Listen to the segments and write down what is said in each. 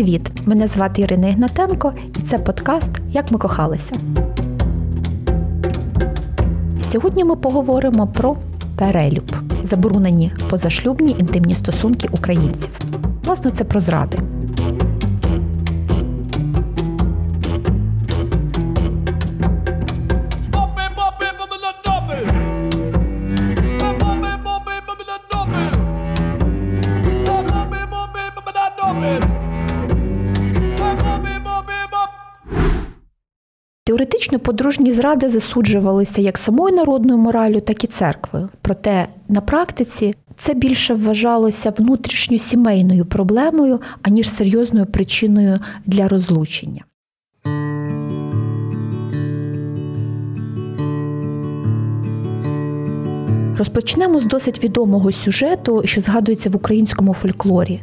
привіт! Мене звати Ірина Ігнатенко, і це подкаст Як ми кохалися. Сьогодні ми поговоримо про перелюб, заборонені позашлюбні інтимні стосунки українців. Власне, це про зради. Теоретично подружні зради засуджувалися як самою народною моралю, так і церквою. Проте на практиці це більше вважалося внутрішньосімейною проблемою, аніж серйозною причиною для розлучення. Розпочнемо з досить відомого сюжету, що згадується в українському фольклорі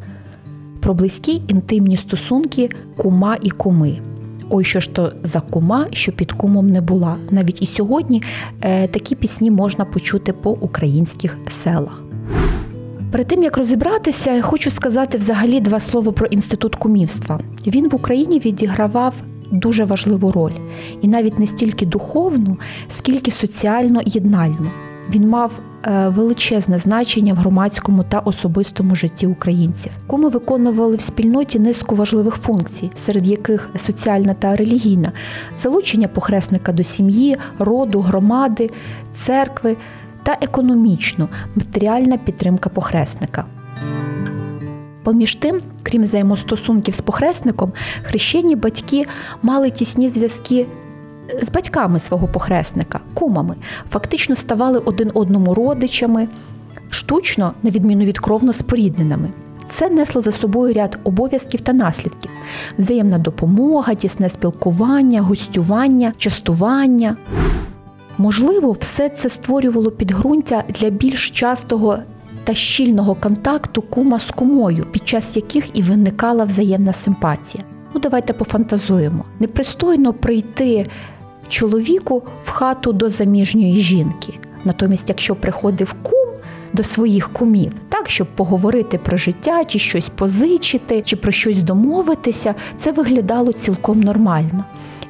про близькі інтимні стосунки кума і куми. Ой, що ж то за кума, що під кумом не була. Навіть і сьогодні е, такі пісні можна почути по українських селах. Перед тим як розібратися, хочу сказати взагалі два слова про інститут кумівства. Він в Україні відігравав дуже важливу роль, і навіть не стільки духовну, скільки соціально єднальну. Він мав величезне значення в громадському та особистому житті українців. Куми виконували в спільноті низку важливих функцій, серед яких соціальна та релігійна, залучення похресника до сім'ї, роду, громади, церкви та економічно матеріальна підтримка похресника. Поміж тим, крім взаємостосунків з похресником, хрещені батьки мали тісні зв'язки з батьками свого похресника, кумами, фактично ставали один одному родичами, штучно, на відміну від кровно спорідненими. Це несло за собою ряд обов'язків та наслідків: взаємна допомога, тісне спілкування, гостювання, частування. Можливо, все це створювало підґрунтя для більш частого та щільного контакту кума з кумою, під час яких і виникала взаємна симпатія. Ну, давайте пофантазуємо. Непристойно прийти чоловіку в хату до заміжньої жінки. Натомість, якщо приходив кум до своїх кумів, так щоб поговорити про життя, чи щось позичити, чи про щось домовитися, це виглядало цілком нормально.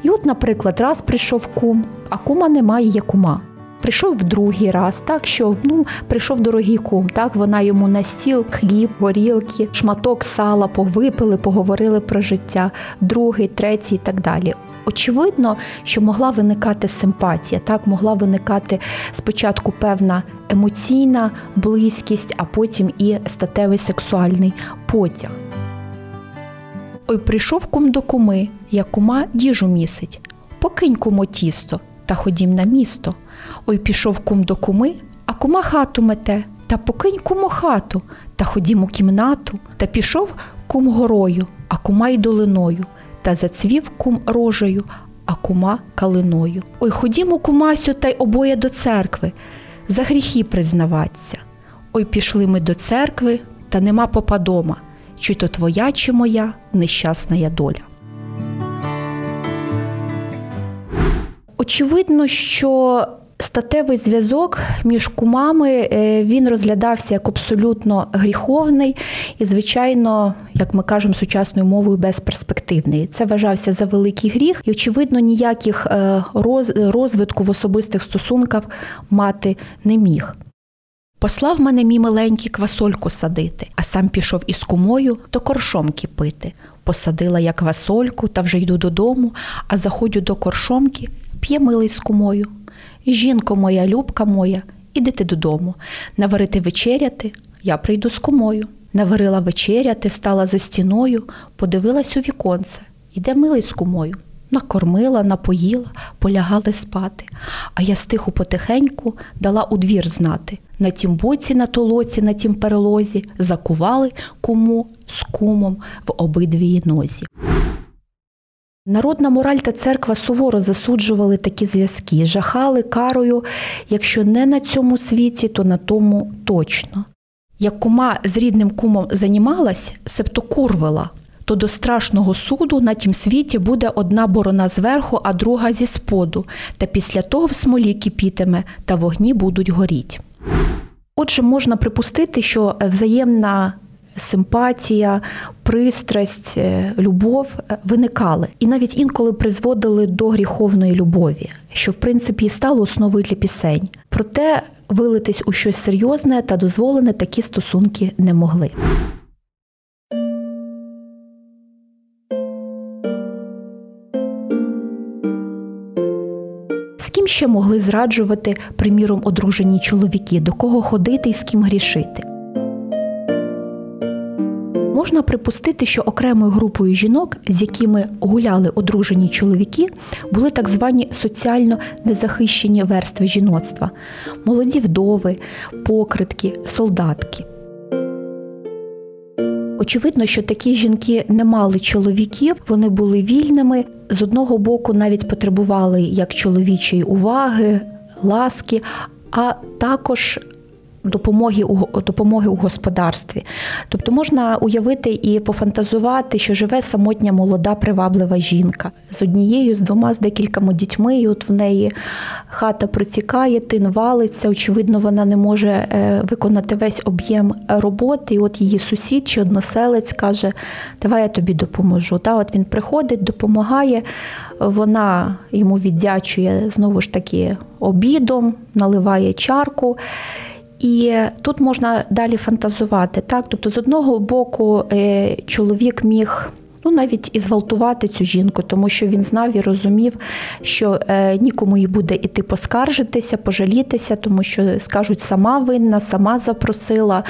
І от, наприклад, раз прийшов кум, а кума немає є кума. Прийшов в другий раз, так що ну прийшов дорогий кум, так вона йому на стіл, хліб, горілки, шматок сала, повипили, поговорили про життя, другий, третій і так далі очевидно, що могла виникати симпатія, так могла виникати спочатку певна емоційна близькість, а потім і статевий сексуальний потяг. Ой, прийшов кум до куми, як кума діжу місить. Покинь кумо тісто та ходім на місто. Ой, пішов кум до куми, а кума хату мете. Та покинь кумо хату, та ходім у кімнату, та пішов кум горою, а кума й долиною та зацвів кум рожею, а кума калиною. Ой, ходімо, кумасю, та й обоє до церкви, за гріхи признаваться. Ой, пішли ми до церкви, та нема попа дома, чи то твоя, чи моя нещасна доля. Очевидно, що Статевий зв'язок між кумами е, він розглядався як абсолютно гріховний і, звичайно, як ми кажемо сучасною мовою, безперспективний. Це вважався за великий гріх, і, очевидно, ніяких е, розвитку в особистих стосунках мати не міг. Послав мене мій миленький квасольку садити, а сам пішов із кумою до коршомки пити. Посадила я квасольку та вже йду додому, а заходжу до коршомки, п'є милий з кумою. Жінко моя, любка моя, ідите додому. Наварити вечеряти, я прийду з кумою. Наварила вечеряти, стала за стіною, подивилась у віконце. Іде милий з кумою. Накормила, напоїла, полягали спати. А я стиху потихеньку дала у двір знати. На тім боці, на толоці, на тім перелозі закували куму з кумом в обидвій нозі. Народна мораль та церква суворо засуджували такі зв'язки, жахали карою, якщо не на цьому світі, то на тому точно. Як кума з рідним кумом занімалась, себто курвила, то до страшного суду на тім світі буде одна борона зверху, а друга зі споду, та після того в смолі кипітиме та вогні будуть горіть. Отже, можна припустити, що взаємна симпатія, пристрасть, е, любов е, виникали, і навіть інколи призводили до гріховної любові, що в принципі і стало основою для пісень. Проте вилитись у щось серйозне та дозволене такі стосунки не могли. Ще могли зраджувати, приміром, одружені чоловіки, до кого ходити і з ким грішити? Можна припустити, що окремою групою жінок, з якими гуляли одружені чоловіки, були так звані соціально незахищені верстви жіноцтва молоді вдови, покритки, солдатки. Очевидно, що такі жінки не мали чоловіків, вони були вільними. З одного боку, навіть потребували як чоловічої уваги, ласки, а також допомоги у допомоги у господарстві. Тобто можна уявити і пофантазувати, що живе самотня молода приваблива жінка з однією, з двома, з декількома дітьми. і От в неї хата протікає, тин валиться. Очевидно, вона не може е, виконати весь об'єм роботи. І от її сусід чи односелець каже: Давай я тобі допоможу. Та от він приходить, допомагає. Вона йому віддячує знову ж таки обідом, наливає чарку. І тут можна далі фантазувати. Так? Тобто, з одного боку, е, чоловік міг ну навіть і зґвалтувати цю жінку, тому що він знав і розумів, що е, нікому їй буде іти поскаржитися, пожалітися, тому що скажуть, сама винна, сама запросила,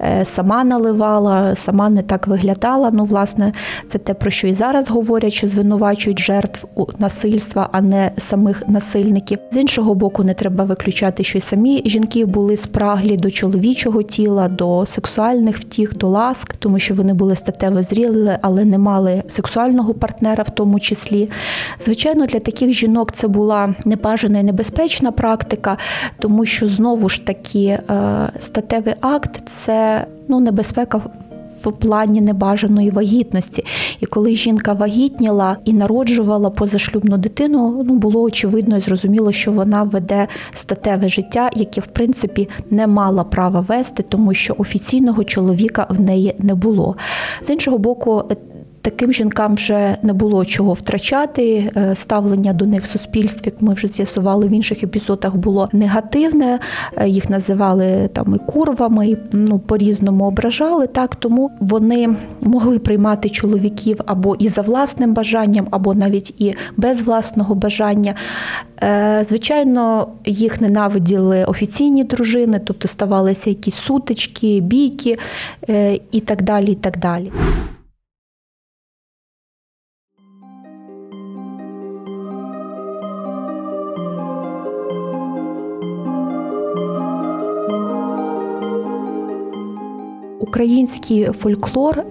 е, сама наливала, сама не так виглядала. Ну, власне, це те, про що і зараз говорять, що звинувачують жертв насильства, а не самих насильників. З іншого боку, не треба виключати, що й самі жінки були спраглі до чоловічого тіла, до сексуальних втіх, до ласк, тому що вони були статево зріли, але не мали мали сексуального партнера, в тому числі. Звичайно, для таких жінок це була небажана і небезпечна практика, тому що знову ж таки е, статевий акт це ну, небезпека. В плані небажаної вагітності, і коли жінка вагітніла і народжувала позашлюбну дитину, ну було очевидно і зрозуміло, що вона веде статеве життя, яке в принципі не мала права вести, тому що офіційного чоловіка в неї не було. З іншого боку, Таким жінкам вже не було чого втрачати. Е, ставлення до них в суспільстві, як ми вже з'ясували в інших епізодах, було негативне. Е, їх називали там і курвами, і ну по-різному ображали. Так тому вони могли приймати чоловіків або і за власним бажанням, або навіть і без власного бажання. Е, звичайно, їх ненавиділи офіційні дружини, тобто ставалися якісь сутички, бійки і так далі. і так далі. Український фольклор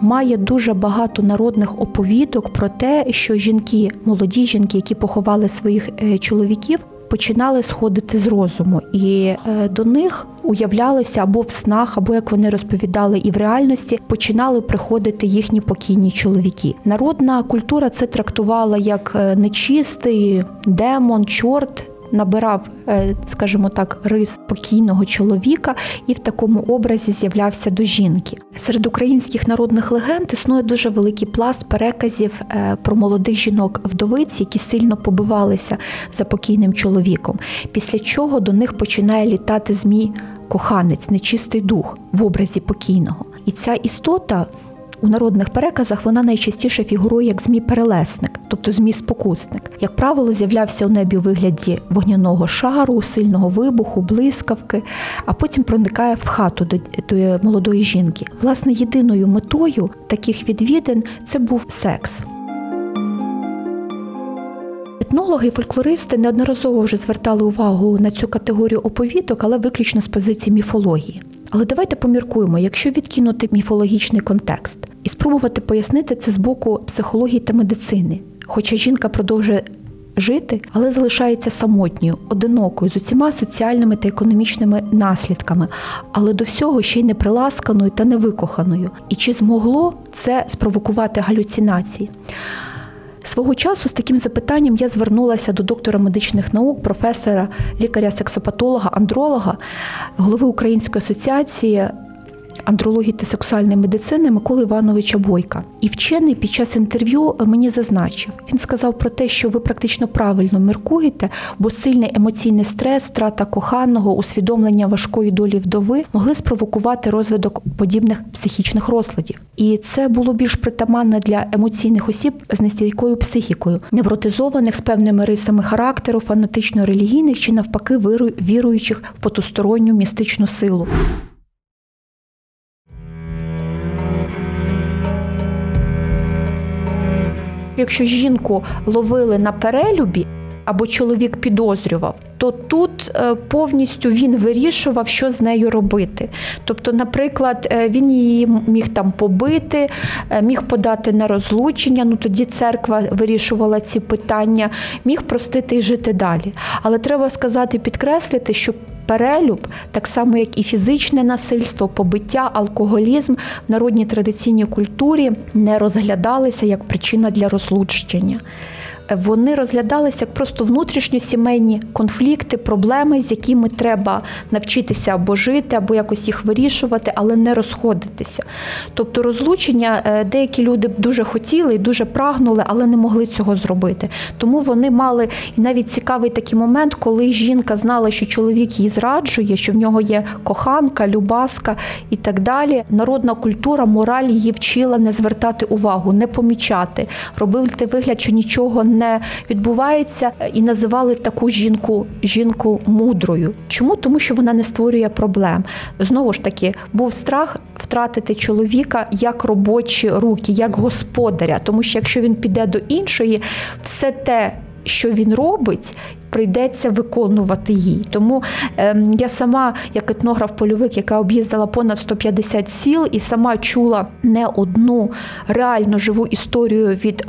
має дуже багато народних оповідок про те, що жінки, молоді жінки, які поховали своїх е, чоловіків, починали сходити з розуму, і е, до них уявлялося або в снах, або як вони розповідали, і в реальності починали приходити їхні покійні чоловіки. Народна культура це трактувала як е, нечистий демон, чорт набирав, е, скажімо так, рис покійного чоловіка і в такому образі з'являвся до жінки. Серед українських народних легенд існує дуже великий пласт переказів е, про молодих жінок-вдовиць, які сильно побивалися за покійним чоловіком. Після чого до них починає літати змій коханець, нечистий дух в образі покійного. І ця істота у народних переказах вона найчастіше фігурує як змій-перелесник, тобто змій-спокусник. Як правило, з'являвся у небі у вигляді вогняного шару, сильного вибуху, блискавки, а потім проникає в хату до, до молодої жінки. Власне, єдиною метою таких відвідин це був секс. Етнологи і фольклористи неодноразово вже звертали увагу на цю категорію оповідок, але виключно з позиції міфології. Але давайте поміркуємо, якщо відкинути міфологічний контекст і спробувати пояснити це з боку психології та медицини. Хоча жінка продовжує жити, але залишається самотньою, одинокою з усіма соціальними та економічними наслідками, але до всього ще й неприласканою та невикоханою. І чи змогло це спровокувати галюцинації? Свого часу з таким запитанням я звернулася до доктора медичних наук, професора, лікаря-сексопатолога, андролога, голови Української асоціації андрології та сексуальної медицини Миколи Івановича Бойка. І вчений під час інтерв'ю мені зазначив, він сказав про те, що ви практично правильно міркуєте, бо сильний емоційний стрес, втрата коханого, усвідомлення важкої долі вдови могли спровокувати розвиток подібних психічних розладів. І це було більш притаманне для емоційних осіб з нестійкою психікою, невротизованих з певними рисами характеру, фанатично релігійних чи навпаки віруючих в потусторонню містичну силу. Якщо жінку ловили на перелюбі або чоловік підозрював, то тут е, повністю він вирішував, що з нею робити. Тобто, наприклад, е, він її міг там побити, е, міг подати на розлучення. Ну тоді церква вирішувала ці питання, міг простити і жити далі. Але треба сказати, підкреслити, що перелюб, так само як і фізичне насильство, побиття, алкоголізм в народній традиційній культурі не розглядалися як причина для розлучення вони розглядалися як просто внутрішньосімейні конфлікти, проблеми, з якими треба навчитися або жити, або якось їх вирішувати, але не розходитися. Тобто розлучення е, деякі люди дуже хотіли і дуже прагнули, але не могли цього зробити. Тому вони мали і навіть цікавий такий момент, коли жінка знала, що чоловік її зраджує, що в нього є коханка, любаска і так далі. Народна культура, мораль її вчила не звертати увагу, не помічати, робити вигляд, що нічого не не відбувається, і називали таку жінку жінку мудрою. Чому? Тому що вона не створює проблем. Знову ж таки, був страх втратити чоловіка як робочі руки, як господаря. Тому що якщо він піде до іншої, все те. Що він робить, прийдеться виконувати їй. Тому е, я сама, як етнограф-польовик, яка об'їздила понад 150 сіл, і сама чула не одну реально живу історію від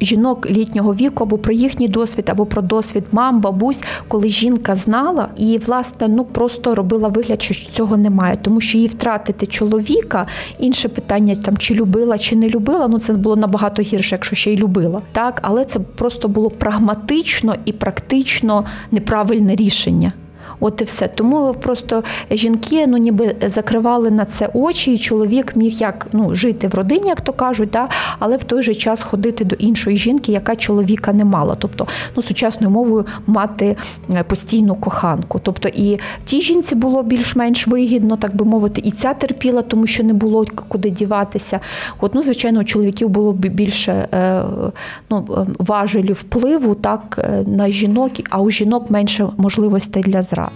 жінок літнього віку, або про їхній досвід, або про досвід мам, бабусь, коли жінка знала і власне ну просто робила вигляд, що цього немає, тому що її втратити чоловіка. Інше питання там чи любила, чи не любила. Ну це було набагато гірше, якщо ще й любила. Так, але це просто було прагматично і практично неправильне рішення. От і все. Тому просто жінки ну ніби закривали на це очі, і чоловік міг як ну жити в родині, як то кажуть, да, але в той же час ходити до іншої жінки, яка чоловіка не мала. Тобто, ну сучасною мовою мати е, постійну коханку. Тобто і тій жінці було більш-менш вигідно, так би мовити, і ця терпіла, тому що не було куди діватися. От, ну, звичайно, у чоловіків було б більше е, ну, е, важелів впливу так на жінок, а у жінок менше можливостей для зради.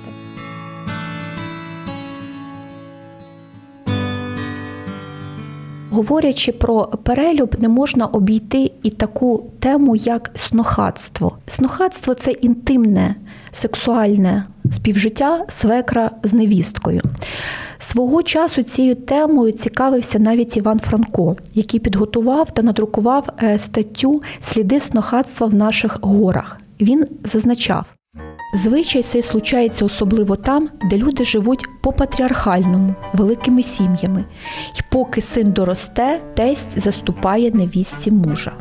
Говорячи про перелюб, не можна обійти і таку тему, як снохатство. Снохатство це інтимне сексуальне співжиття свекра з невісткою. Свого часу цією темою цікавився навіть Іван Франко, який підготував та надрукував е, статтю Сліди снохатства в наших горах. Він зазначав. Звичай цей случається особливо там, де люди живуть по патріархальному, великими сім'ями, І поки син доросте, тесть заступає невістці мужа.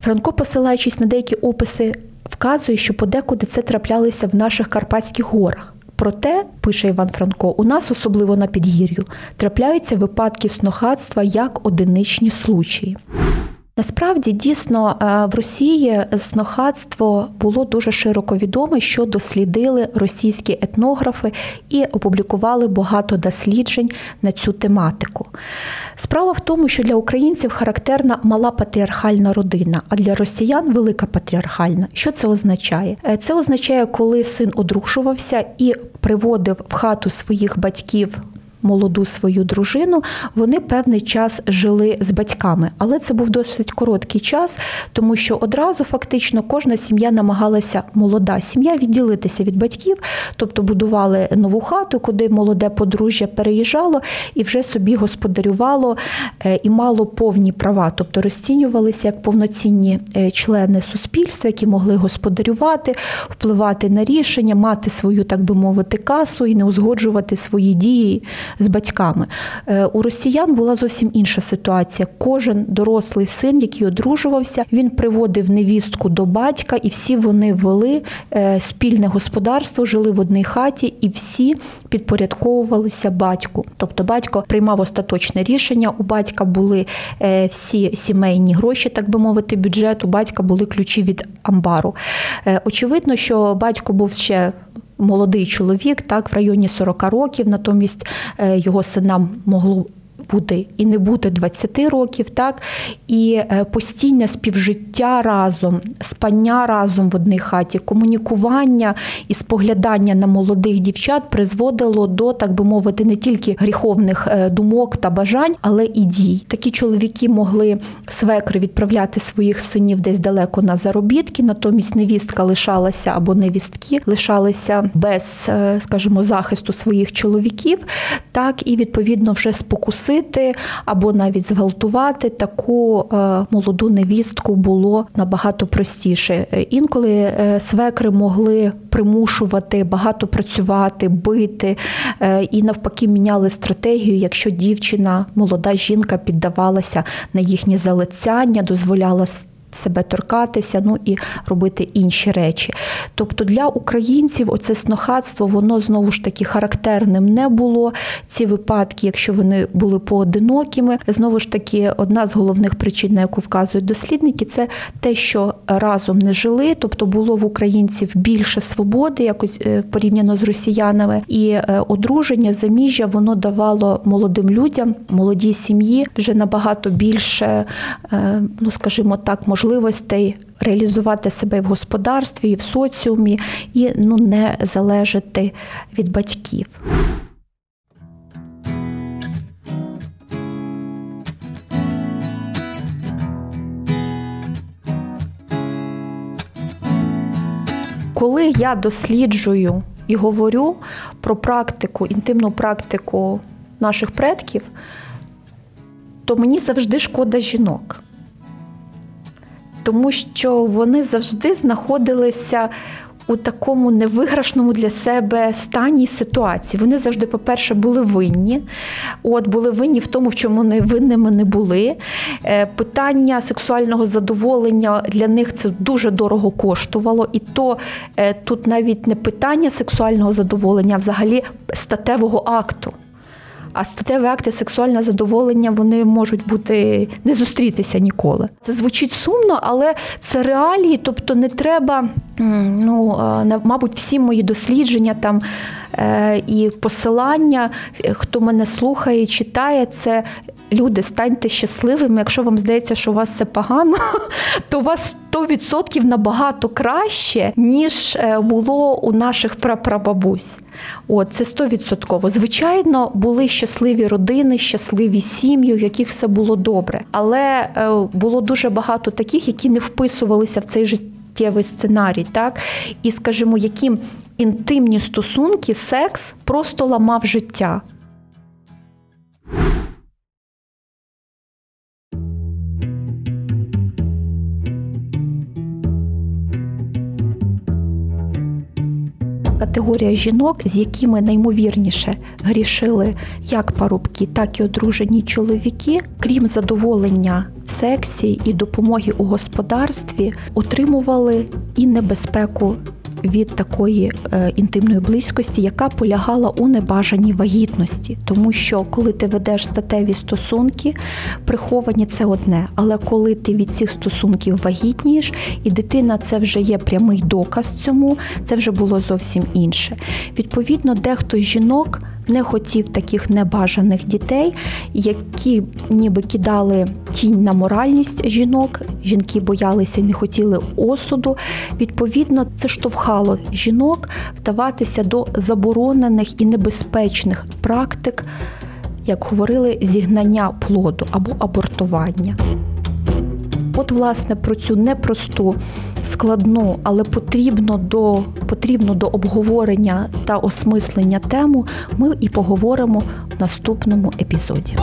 Франко, посилаючись на деякі описи, вказує, що подекуди це траплялося в наших Карпатських горах. Проте, пише Іван Франко, у нас, особливо на підгір'ю, трапляються випадки снохатства як одиничні случаї. Насправді дійсно е, в Росії снохатство було дуже широко відоме, що дослідили російські етнографи і опублікували багато досліджень на цю тематику. Справа в тому, що для українців характерна мала патріархальна родина, а для росіян велика патріархальна. Що це означає? Е, це означає, коли син одружувався і приводив в хату своїх батьків молоду свою дружину, вони певний час жили з батьками, але це був досить короткий час, тому що одразу фактично кожна сім'я намагалася молода сім'я відділитися від батьків, тобто будували нову хату, куди молоде подружжя переїжджало і вже собі господарювало е, і мало повні права, тобто розцінювалися як повноцінні е, члени суспільства, які могли господарювати, впливати на рішення, мати свою, так би мовити, касу і не узгоджувати свої дії з батьками. Е, у росіян була зовсім інша ситуація. Кожен дорослий син, який одружувався, він приводив невістку до батька, і всі вони вели е, спільне господарство, жили в одній хаті, і всі підпорядковувалися батьку. Тобто батько приймав остаточне рішення. У батька були е, всі сімейні гроші, так би мовити, бюджет. У батька були ключі від амбару. Очевидно, що батько був ще молодий чоловік, так в районі 40 років, натомість е, його синам могло бути і не бути 20 років, так? І е, постійне співжиття разом, спання разом в одній хаті, комунікування і споглядання на молодих дівчат призводило до, так би мовити, не тільки гріховних е, думок та бажань, але і дій. Такі чоловіки могли свекри відправляти своїх синів десь далеко на заробітки, натомість невістка лишалася або невістки лишалися без, е, скажімо, захисту своїх чоловіків, так? І відповідно вже спокуси вбити або навіть зґвалтувати таку е, молоду невістку було набагато простіше. Е, інколи е, свекри могли примушувати багато працювати, бити і навпаки міняли стратегію, якщо дівчина, молода жінка піддавалася на їхнє залицяння, дозволяла себе торкатися, ну і робити інші речі. Тобто для українців оце снохатство, воно знову ж таки характерним не було. Ці випадки, якщо вони були поодинокими, знову ж таки, одна з головних причин, на яку вказують дослідники, це те, що разом не жили, тобто було в українців більше свободи, якось е, порівняно з росіянами, і е, одруження, заміжжя воно давало молодим людям, молодій сім'ї вже набагато більше, е, ну скажімо так, можливо можливостей реалізувати себе в господарстві, і в соціумі, і ну, не залежати від батьків. Коли я досліджую і говорю про практику, інтимну практику наших предків, то мені завжди шкода жінок тому що вони завжди знаходилися у такому невиграшному для себе стані ситуації. Вони завжди, по-перше, були винні. От були винні в тому, в чому вони винними не були. Е, питання сексуального задоволення для них це дуже дорого коштувало. І то е, тут навіть не питання сексуального задоволення, а взагалі статевого акту. А статеві акти сексуальне задоволення вони можуть бути не зустрітися ніколи. Це звучить сумно, але це реалії, тобто не треба. Ну, мабуть, всі мої дослідження там е, і посилання, хто мене слухає, читає, це люди, станьте щасливими. Якщо вам здається, що у вас все погано, то у вас 100% набагато краще, ніж е, було у наших прапрабабусь. От це 100%. Звичайно, були щасливі родини, щасливі сім'ї, в яких все було добре. Але е, було дуже багато таких, які не вписувалися в цей життєвий сценарій, так і скажімо, яким інтимні стосунки, секс просто ламав життя. Категорія жінок, з якими наймовірніше грішили як парубки, так і одружені чоловіки, крім задоволення в сексі і допомоги у господарстві, отримували і небезпеку від такої е, інтимної близькості, яка полягала у небажаній вагітності, тому що коли ти ведеш статеві стосунки, приховані це одне. Але коли ти від цих стосунків вагітнієш, і дитина це вже є прямий доказ цьому, це вже було зовсім інше. Відповідно, дехто з жінок не хотів таких небажаних дітей, які ніби кидали тінь на моральність жінок. Жінки боялися і не хотіли осуду. Відповідно, це штовхало жінок вдаватися до заборонених і небезпечних практик, як говорили, зігнання плоду або абортування. От, власне, про цю непросту, складну, але потрібно до потрібно до обговорення та осмислення тему ми і поговоримо в наступному епізоді.